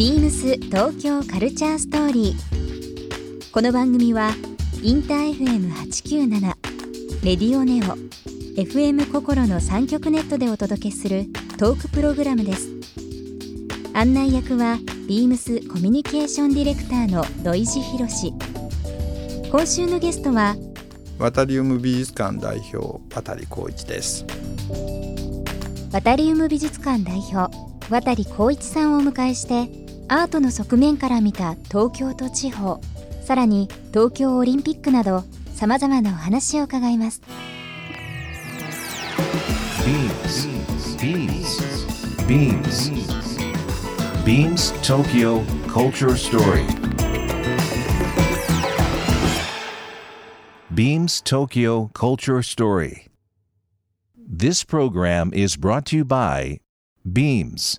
ビームス東京カルチャーストーリー。この番組はインター FM897 レディオネオ FM 心の三極ネットでお届けするトークプログラムです。案内役はビームスコミュニケーションディレクターの土井博志。今週のゲストはワタリウム美術館代表渡光一ですワタリウム美術館代表渡光一さんをお迎えしてアートの側面から見た東京と地方さらに東京オリンピックなどさまざまなお話を伺いますビームスビームスビームスビームス東京 Culture Story Beams Tokyo Culture Story. This program is brought to you by Beams.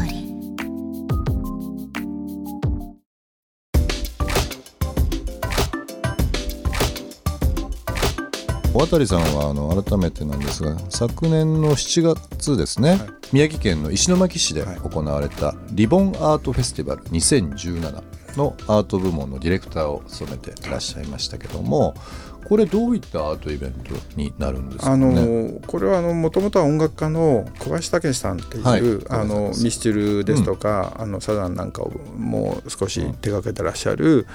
リー。渡さんはあの改めてなんですが昨年の7月ですね、はい、宮城県の石巻市で行われたリボンアートフェスティバル2017のアート部門のディレクターを務めていらっしゃいましたけどもこれどういったアートイベントになるんですか、ね、あのこれはもともとは音楽家の小林武さんっていう、はい、あのミスチルですとか、うん、あのサザンなんかをもう少し手がけてらっしゃる、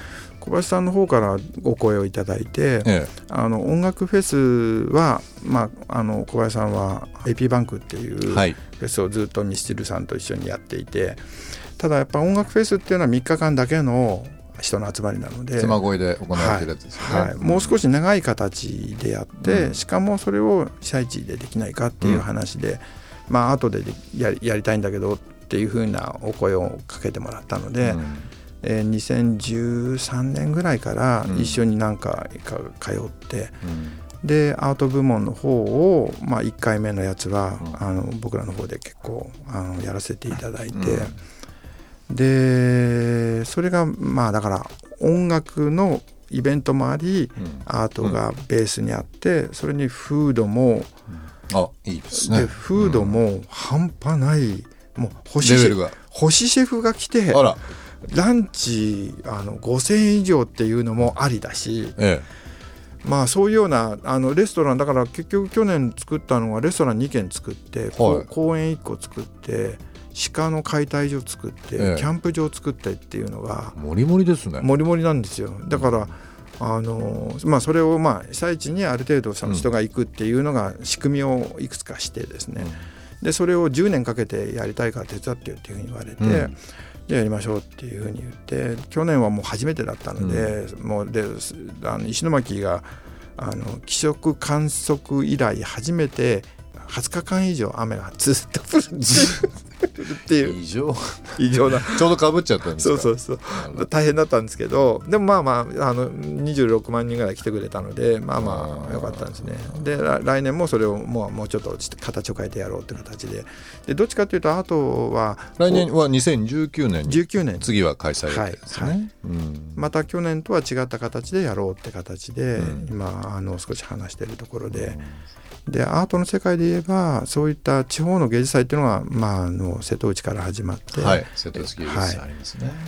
小林さんの方からお声をいただいて、ええ、あの音楽フェスは、まあ、あの小林さんは AP バンクっていうフェスをずっとミスチルさんと一緒にやっていてただやっぱ音楽フェスっていうのは3日間だけの人の集まりなので妻恋で行われてるやつですね、はい。はい、もう少し長い形でやって、うん、しかもそれを被災地でできないかっていう話で、うん、まあ後でややりたいんだけどっていうふうなお声をかけてもらったので、うんえー、2013年ぐらいから一緒になんか通って、うん、でアート部門の方を、まあ、1回目のやつは、うん、あの僕らの方で結構あのやらせていただいて、うん、でそれがまあだから音楽のイベントもあり、アートがベースにあってそれにフードも、あいいですね。フードも半端ない、もう星シェフが来て。あらランチあの5,000円以上っていうのもありだし、ええ、まあそういうようなあのレストランだから結局去年作ったのはレストラン2軒作って、はい、公園1個作って鹿の解体所作って、ええ、キャンプ場作ってっていうのがもりもりですね。もりもりなんですよ。だからあのまあ、それをまあ被災地にある程度その人が行くっていうのが仕組みをいくつかしてですね、うん、でそれを10年かけてやりたいから手伝ってよっていうふうに言われて、うん、じゃあやりましょうっていうふうに言って去年はもう初めてだったので、うん、もうであの石巻があの気象観測以来初めて20日間以上雨がずっと降る っていう。異常。異常な。ちょうどかぶっちゃったんですそうそうそう。大変だったんですけどでもまあまああの26万人ぐらい来てくれたのでまあまあよかったんですね。で来年もそれをもうもうちょっと形を変えてやろうって形で。でどっちかというとあとは来年は2019年19年次は開催ですね、はいはい。うん、また去年とは違った形でやろうって形で、うん、今あの少し話しているところで。うん。でアートの世界で言えばそういった地方の芸術祭っていうのは、まあ、あの瀬戸内から始まって、はい、瀬戸内芸術祭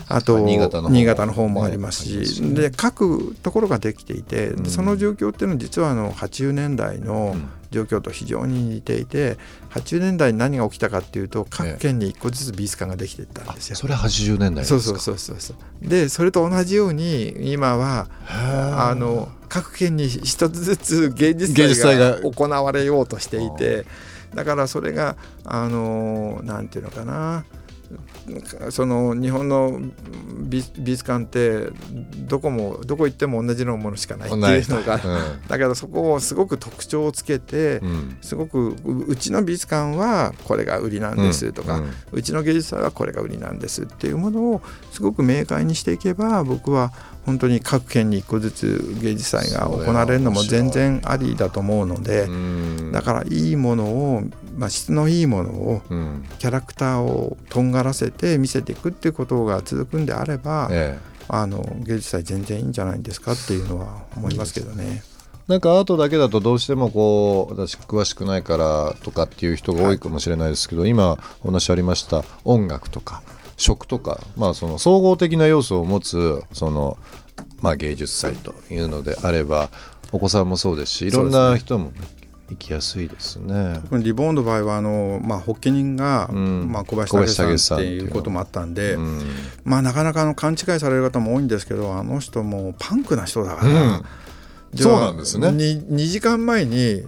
あと新潟の新潟の方もありますし、ね、で各ところができていて、うん、その状況っていうのは実はあの80年代の状況と非常に似ていて80年代に何が起きたかっていうと各県に1個ずつ美術館ができていったんですよ。それ80年代そうそうそうそうそう。でそれと同じように今はあの各県に一つずつ芸術祭が行われようとしていてだからそれがあのなんていうのかな。その日本の美術館ってどこもどこ行っても同じようなものしかないっていうのが、うん、だけどそこをすごく特徴をつけて、うん、すごくうちの美術館はこれが売りなんですとか、うん、うちの芸術祭はこれが売りなんですっていうものをすごく明快にしていけば僕は本当に各県に1個ずつ芸術祭が行われるのも全然ありだと思うのでだからいいものをまあ、質のいいものを、うん、キャラクターをとんがらせて見せていくっていうことが続くんであれば、ええ、あの芸術祭全然いいんじゃないんですかっていうのは思いますけどね。なんかアートだけだとどうしてもこう私詳しくないからとかっていう人が多いかもしれないですけど、はい、今お話ありました音楽とか食とか、まあ、その総合的な要素を持つその、まあ、芸術祭というのであればお子さんもそうですしいろんな人も、行きやすいですね。リボーンの場合はあの、まあ、発起人が、うん、まあ、小林武さんっていうこともあったんで、うん、まあ、なかなかの勘違いされる方も多いんですけどあの人もパンクな人だから、うん、そうなんですね。2, 2時間前に、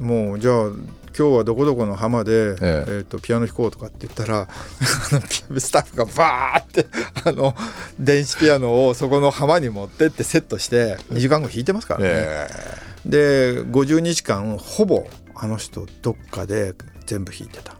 もうじゃあ今日はどこどこの浜で、ええ。えー、とピアノ弾こうとかって言ったら スタッフがバーってあの電子ピアノをそこの浜に持ってってセットして2時間後弾いてますからね。えー、で50日間ほぼあの人どっかで全部弾いてた。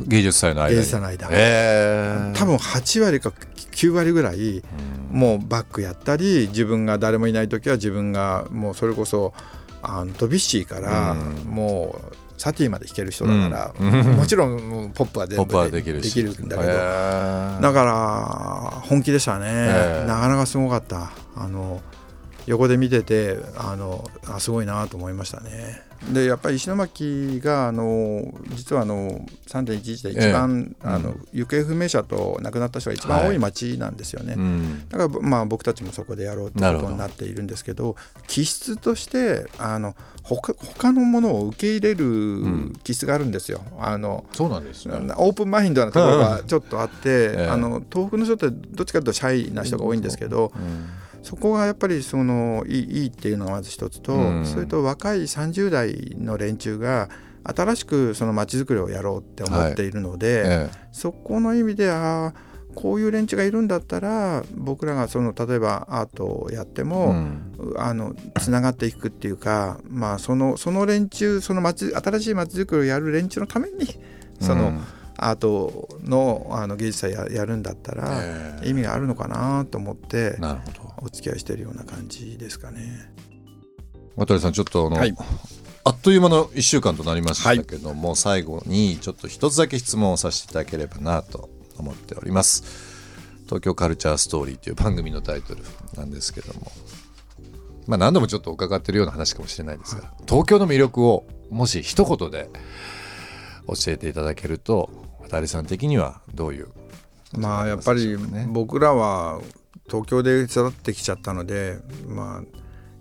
芸術祭の間芸術祭の間、えー、多分8割か9割ぐらいもうバックやったり自分が誰もいない時は自分がもうそれこそあのドビッシーからもうサティまで弾ける人だから、うん、もちろんポップは全部できるできるんだけど、だから本気でしたね、なかなかすごかった。あの横で見ててあのあすごいなと思いましたね。でやっぱり石巻があの実はあの3.11で一番、ええ、あの行方不明者と亡くなった人が一番多い町なんですよね、はい、だからまあ僕たちもそこでやろうということになっているんですけど気質としてあの他他のものを受け入れる気質があるんですよ、あのそうなんですね。オープンマインドなところがちょっとあって、あの東北の人ってどっちかというとシャイな人が多いんですけど、うんそこがやっぱりそのいいいいっていうのがまず一つと、うん、それと若い30代の連中が新しくその街づくりをやろうって思っているので、はい。ええ、そこの意味であこういう連中がいるんだったら僕らがその例えばアートをやっても、うん、あのつながっていくっていうか、まあ、そのその連中その街新しい街づくりをやる連中のためにその、うんアートのあの芸術祭ややるんだったら、意味があるのかなと思ってなるほどお付き合いしてるような感じですかね。渡さんちょっとあの、はい、あっという間の1週間となりましたけども、はい、最後にちょっと一つだけ質問をさせていただければなと思っております。東京カルチャーストーリーという番組のタイトルなんですけども、まあ、何度もちょっと伺ってるような話かもしれないですが、東京の魅力をもし一言で教えていただけると渡さん的にはどういうまあやっぱり僕らは東京で育ってきちゃったのでまあ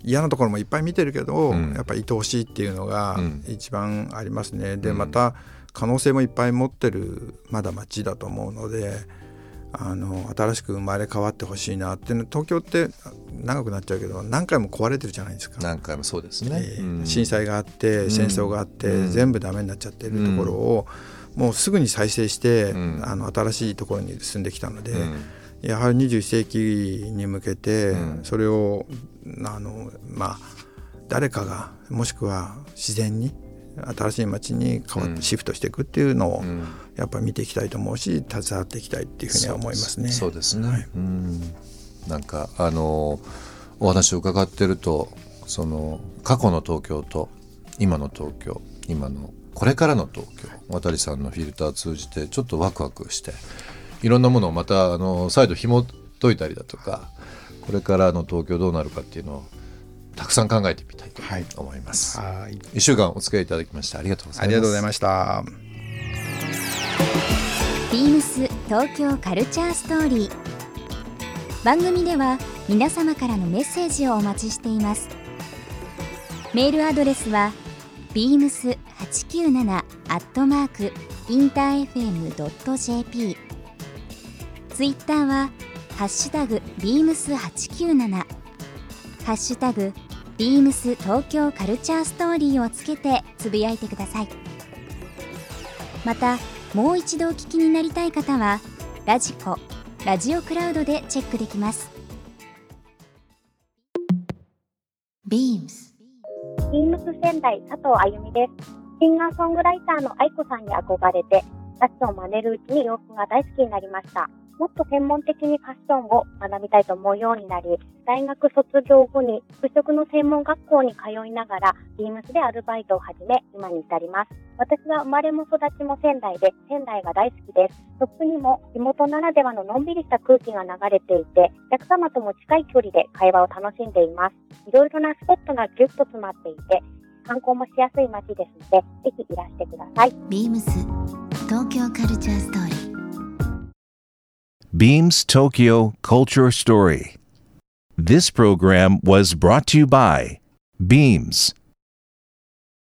嫌なところもいっぱい見てるけど、うん、やっぱり愛おしいっていうのが一番ありますね。うん、でまた可能性もいっぱい持ってるまだ街だと思うのであの新しく生まれ変わってほしいなって東京って長くなっちゃうけど何回も壊れてるじゃないですか。何回もそうですね、えー、震災があって戦争があって、全部ダメになっちゃってるところを、もうすぐに再生して、あの新しいところに住んできたので、やはり21世紀に向けてそれを、あのまあ誰かがもしくは自然に新しい街に変わってシフトしていくっていうのをやっぱり見ていきたいと思うし携わっていきたいっていうふうには思いますね。そうですね、はい、うん。なんかあのお話を伺ってるとその過去の東京と今の東京今のこれからの東京渡さんのフィルターを通じてちょっとワクワクしていろんなものをまたあの再度紐解いたりだとかこれからの東京どうなるかっていうのをたくさん考えてみたいと思います。はい。一週間お付き合いいただきましてありがとうございます。ありがとうございました。ビームス東京カルチャーストーリー。番組では皆様からのメッセージをお待ちしています。メールアドレスは beams 八九七アットマークインター FM ドット jp。ツイッターはハッシュタグビームス八九七ハッシュタグビームス東京カルチャーストーリーをつけてつぶやいてください。またもう一度お聞きになりたい方はラジコラジオクラウドでチェックできます。ビームス。ビームス仙台佐藤あゆみです。シンガーソングライターの愛子さんに憧れてラッツを真似るうちに洋服が大好きになりましたもっと専門的にファッションを学びたいと思うようになり、大学卒業後に服飾の専門学校に通いながら、ビームスでアルバイトを始め、今に至ります。私は生まれも育ちも仙台で、仙台が大好きです。ショップにも地元ならではののんびりした空気が流れていて、お客様とも近い距離で会話を楽しんでいます。いろいろなスポットがギュッと詰まっていて、観光もしやすい街ですので、ぜひいらしてください。ビームス東京カルチャーストーリー。ビームス東京カルチャーストーリー。This program was brought to you by Beams.